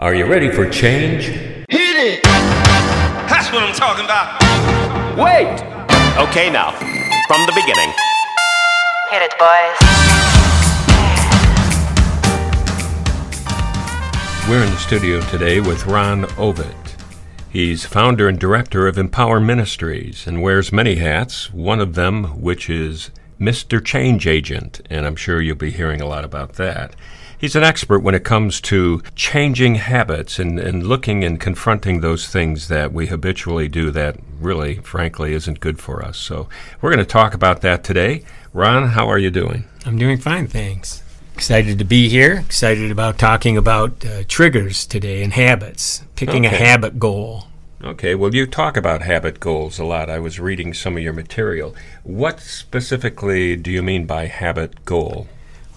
Are you ready for change? Hit it! That's what I'm talking about. Wait! Okay, now, from the beginning. Hit it, boys. We're in the studio today with Ron Ovitt. He's founder and director of Empower Ministries and wears many hats, one of them which is Mr. Change Agent, and I'm sure you'll be hearing a lot about that. He's an expert when it comes to changing habits and, and looking and confronting those things that we habitually do that really, frankly, isn't good for us. So we're going to talk about that today. Ron, how are you doing? I'm doing fine, thanks. Excited to be here. Excited about talking about uh, triggers today and habits, picking a habit goal. Okay, well, you talk about habit goals a lot. I was reading some of your material. What specifically do you mean by habit goal?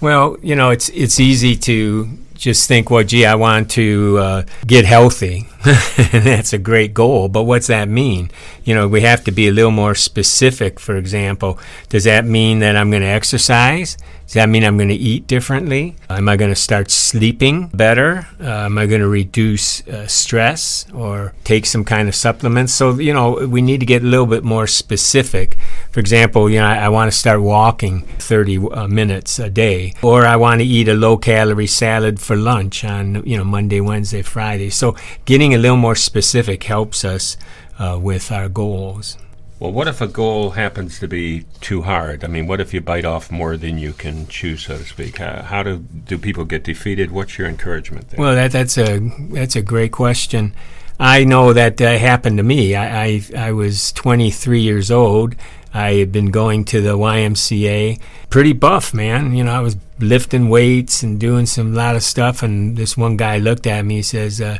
Well, you know, it's it's easy to just think, well, gee, I want to uh, get healthy. that's a great goal, but what's that mean? You know, we have to be a little more specific. For example, does that mean that I'm going to exercise? Does that mean I'm going to eat differently? Am I going to start sleeping better? Uh, am I going to reduce uh, stress or take some kind of supplements? So, you know, we need to get a little bit more specific. For example, you know, I, I want to start walking 30 uh, minutes a day, or I want to eat a low calorie salad for lunch on, you know, Monday, Wednesday, Friday. So, getting a little more specific helps us uh, with our goals. Well, what if a goal happens to be too hard? I mean, what if you bite off more than you can chew, so to speak? How, how do do people get defeated? What's your encouragement there? Well, that that's a that's a great question. I know that uh, happened to me. I, I I was 23 years old. I had been going to the YMCA, pretty buff, man. You know, I was lifting weights and doing some lot of stuff. And this one guy looked at me. He says, uh,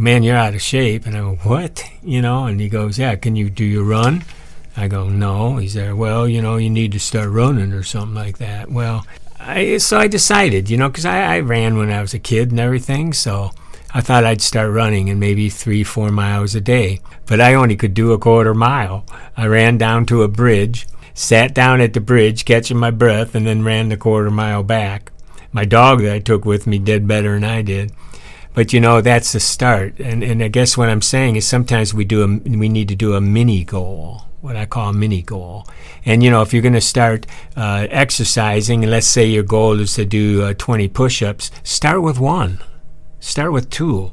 "Man, you're out of shape." And I go, "What?" You know? And he goes, "Yeah, can you do your run?" I go, "No." He's there. Well, you know, you need to start running or something like that. Well, I, so I decided, you know, because I, I ran when I was a kid and everything, so I thought I'd start running and maybe three, four miles a day. But I only could do a quarter mile. I ran down to a bridge, sat down at the bridge, catching my breath, and then ran the quarter mile back. My dog that I took with me did better than I did. But you know, that's the start. And, and I guess what I'm saying is sometimes we do a, we need to do a mini goal, what I call a mini goal. And you know, if you're going to start uh, exercising, and let's say your goal is to do uh, 20 push-ups, start with one. Start with two.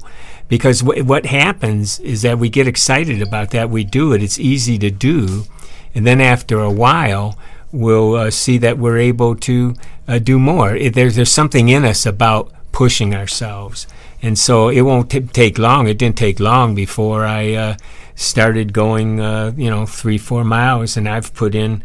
Because wh- what happens is that we get excited about that, we do it, it's easy to do, and then after a while, we'll uh, see that we're able to uh, do more. There's, there's something in us about pushing ourselves. And so it won't t- take long. It didn't take long before I uh, started going, uh, you know, three, four miles, and I've put in,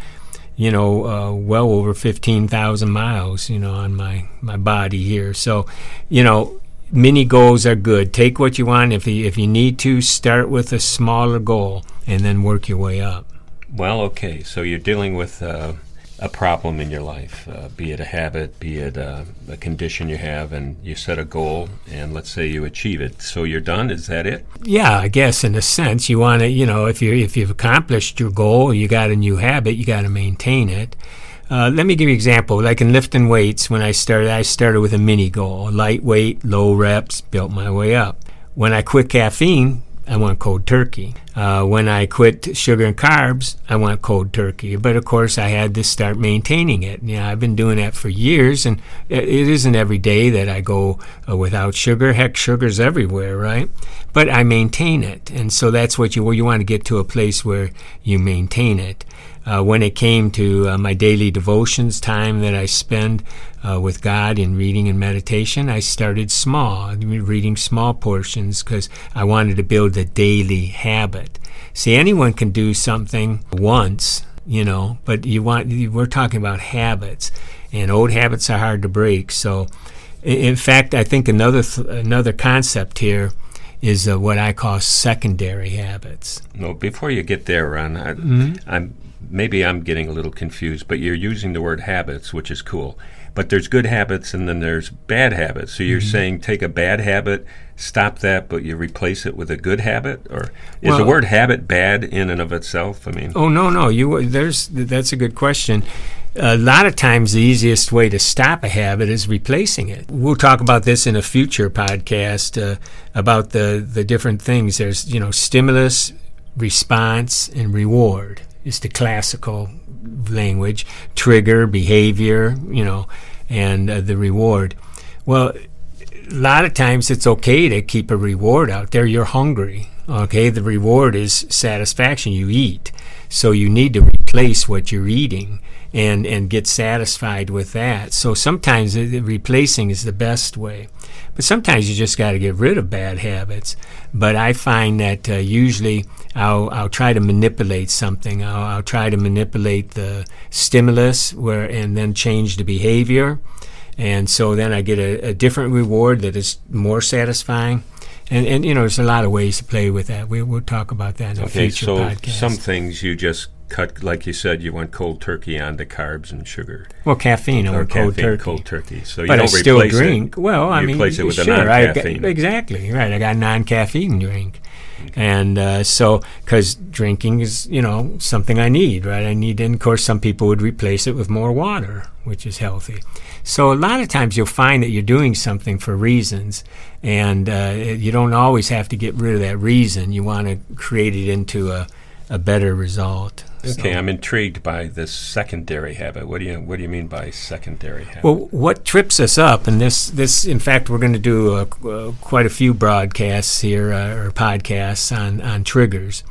you know, uh, well over 15,000 miles, you know, on my, my body here. So, you know, mini goals are good. Take what you want. If you, if you need to, start with a smaller goal and then work your way up. well, okay, so you're dealing with uh, a problem in your life, uh, be it a habit, be it uh, a condition you have, and you set a goal, and let's say you achieve it. So you're done. Is that it? Yeah, I guess in a sense, you want to, you know, if you if you've accomplished your goal, you got a new habit, you got to maintain it. Uh, let me give you an example. Like in lifting weights, when I started, I started with a mini goal, lightweight, low reps, built my way up. When I quit caffeine, I went cold turkey. Uh, when I quit sugar and carbs, I went cold turkey. But of course, I had to start maintaining it. You know, I've been doing that for years, and it isn't every day that I go uh, without sugar. Heck, sugar's everywhere, right? But I maintain it, and so that's what you you want to get to a place where you maintain it. Uh, when it came to uh, my daily devotions, time that I spend uh, with God in reading and meditation, I started small, reading small portions because I wanted to build a daily habit. See, anyone can do something once, you know, but you want we're talking about habits, and old habits are hard to break. So, in fact, I think another th- another concept here is uh, what I call secondary habits. No, before you get there, Ron, I, I'm maybe I'm getting a little confused, but you're using the word habits, which is cool. But there's good habits and then there's bad habits. So you're saying take a bad habit, stop that, but you replace it with a good habit, or is the word habit bad in and of itself? I mean, Oh no, no, you there's that's a good question. a lot of times the easiest way to stop a habit is replacing it. We'll talk about this in a future podcast uh, about the, the different things. There's, you know, stimulus, response, and reward. It's the classical language. Trigger, behavior, you know, and uh, the reward. Well, a lot of times it's okay to keep a reward out there. You're hungry. Okay, the reward is satisfaction. You eat. So you need to replace what you're eating and, and get satisfied with that. So sometimes replacing is the best way. But sometimes you just got to get rid of bad habits. But I find that uh, usually I'll, I'll try to manipulate something. I'll, I'll try to manipulate the stimulus where, and then change the behavior. And so then I get a, a different reward that is more satisfying. And, and you know, there's a lot of ways to play with that. We, we'll talk about that in a Okay, future so podcast. some things you just cut, like you said, you went cold turkey on the carbs and sugar. well, caffeine or or cold caffeine, turkey. cold turkey. So you but I don't still replace drink. it. Well, I You mean, replace it with a sure, I got- non-caffeine. exactly right. I got non-caffeine drink, and uh, so because drinking is you know something I need, right? I need, and of course, some people would replace it with more water, which is healthy. So a lot of times you'll find that you're doing something for reasons, and uh, you don't always have to get rid of that reason. You want to create it into a, a better result. Okay, So- I'm intrigued by this secondary habit. What do you What do you mean by secondary habit? Well, what trips us up, and this, this, in fact, we're going to do qu- uh, quite a few broadcasts here uh, or podcasts on on triggers,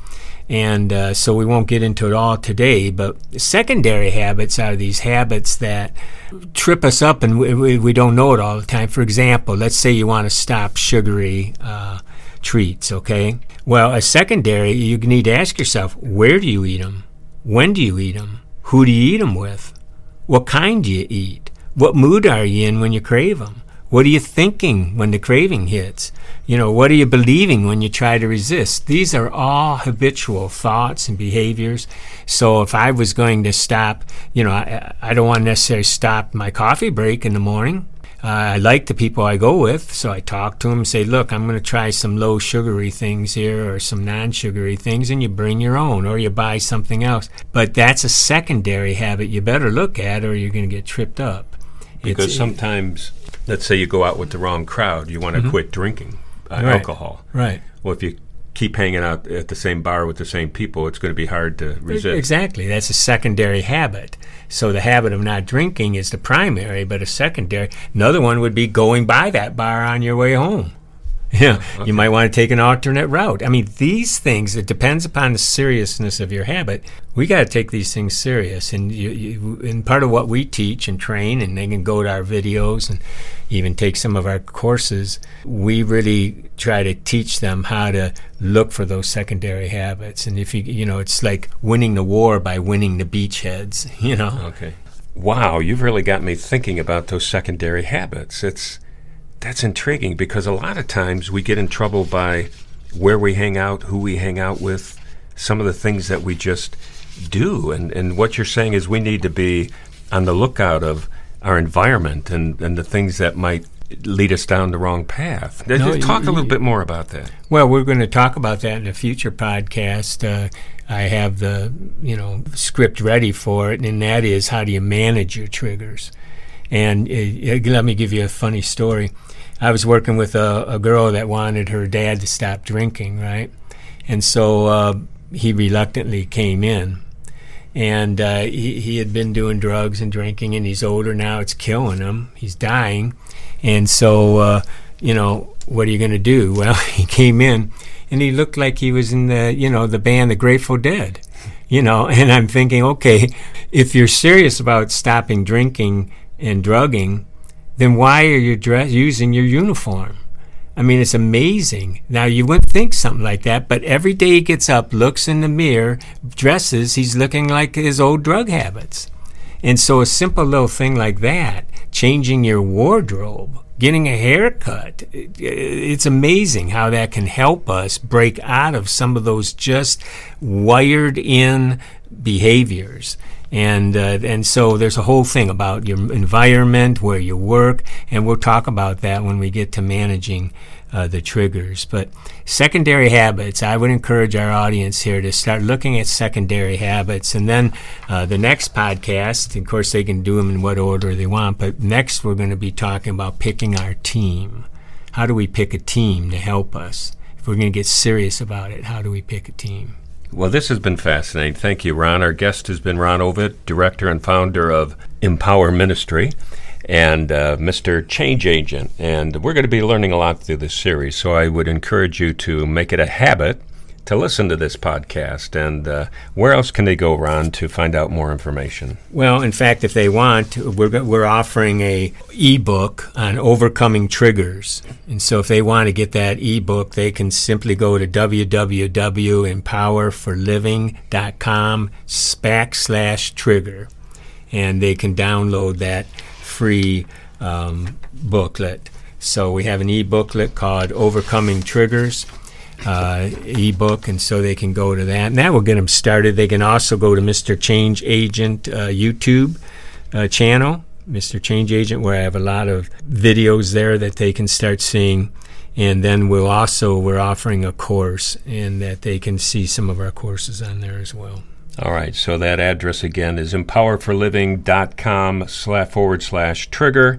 and uh, so we won't get into it all today. But secondary habits are these habits that trip us up, and we, we, we don't know it all the time. For example, let's say you want to stop sugary uh, treats. Okay, well, a secondary, you need to ask yourself, where do you eat them? When do you eat them? Who do you eat them with? What kind do you eat? What mood are you in when you crave them? What are you thinking when the craving hits? You know, what are you believing when you try to resist? These are all habitual thoughts and behaviors. So if I was going to stop, you know, I, I don't want to necessarily stop my coffee break in the morning. I like the people I go with, so I talk to them say, look, I'm going to try some low sugary things here or some non sugary things, and you bring your own or you buy something else. But that's a secondary habit you better look at or you're going to get tripped up. because It's- sometimes, let's say you go out with the wrong crowd, you want to quit drinking uh, Mm-hmm. Right. alcohol. Right. Well, if you keep hanging out at the same bar with the same people, it's going to be hard to resist. Exactly. That's a secondary habit. So the habit of not drinking is the primary, but a secondary. Another one would be going by that bar on your way home. Yeah, you might want to take an alternate route. I mean, these things, it depends upon the seriousness of your habit. We got to take these things serious. And, you, you, and part of what we teach and train, and they can go to our videos and even take some of our courses, we really try to teach them how to look for those secondary habits. And if you, you know, it's like winning the war by winning the beachheads, you know? Okay. Wow, you've really got me thinking about those secondary habits. It's that's intriguing because a lot of times we get in trouble by where we hang out, who we hang out with, some of the things that we just do. And and what you're saying is we need to be on the lookout of our environment and, and the things that might lead us down the wrong path. No, talk you- a little bit more about that. Well, we're going to talk about that in a future podcast. Uh, I have the you know script ready for it, and that is how do you manage your triggers. And uh, uh, let me give you a funny story. I was working with a, a girl that wanted her dad to stop drinking, right? And so uh, he reluctantly came in. And uh, he, he had been doing drugs and drinking, and he's older now. It's killing him. He's dying. And so, uh, you know, what are you going to do? Well, he came in, and he looked like he was in the, you know, the band The Grateful Dead. You know, and I'm thinking, okay, if you're serious about stopping drinking and drugging, then why are you dress- using your uniform? I mean, it's amazing. Now, you wouldn't think something like that, but every day he gets up, looks in the mirror, dresses, he's looking like his old drug habits. And so, a simple little thing like that, changing your wardrobe, getting a haircut, it- it's amazing how that can help us break out of some of those just wired in behaviors. And, uh, and so there's a whole thing about your environment, where you work, and we'll talk about that when we get to managing uh, the triggers. But secondary habits, I would encourage our audience here to start looking at secondary habits. And then uh, the next podcast, of course, they can do them in what order they want, but next we're going to be talking about picking our team. How do we pick a team to help us? If we're going to get serious about it, how do we pick a team? Well, this has been fascinating. Thank you, Ron. Our guest has been Ron Ovitt, director and founder of Empower Ministry and uh, Mr. Change Agent. And we're going to be learning a lot through this series, so I would encourage you to make it a habit to listen to this podcast. And uh, where else can they go, Ron, to find out more information? Well, in fact, if they want, we're, we're offering a ebook on overcoming triggers. And so if they want to get that ebook, they can simply go to www.empowerforliving.com backslash trigger. And they can download that free um, booklet. So we have an e-booklet called Overcoming Triggers uh, ebook, and so they can go to that, and that will get them started. They can also go to Mr. Change Agent uh, YouTube uh, channel, Mr. Change Agent, where I have a lot of videos there that they can start seeing. And then we'll also we're offering a course, and that they can see some of our courses on there as well. All right, so that address again is empowerforliving.com slash forward slash trigger.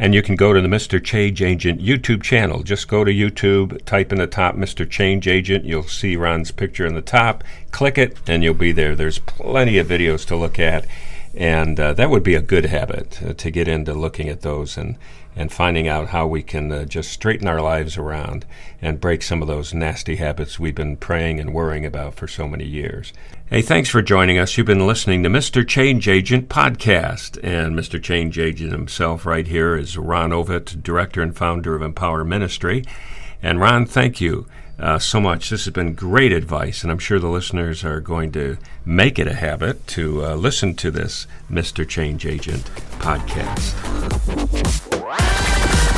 And you can go to the Mr. Change Agent YouTube channel. Just go to YouTube, type in the top Mr. Change Agent. You'll see Ron's picture in the top. Click it, and you'll be there. There's plenty of videos to look at. And uh, that would be a good habit uh, to get into looking at those and, and finding out how we can uh, just straighten our lives around and break some of those nasty habits we've been praying and worrying about for so many years. Hey, thanks for joining us. You've been listening to Mr. Change Agent podcast, and Mr. Change Agent himself right here is Ron Ovitt, director and founder of Empower Ministry. And Ron, thank you uh, so much. This has been great advice, and I'm sure the listeners are going to make it a habit to uh, listen to this Mr. Change Agent podcast. Música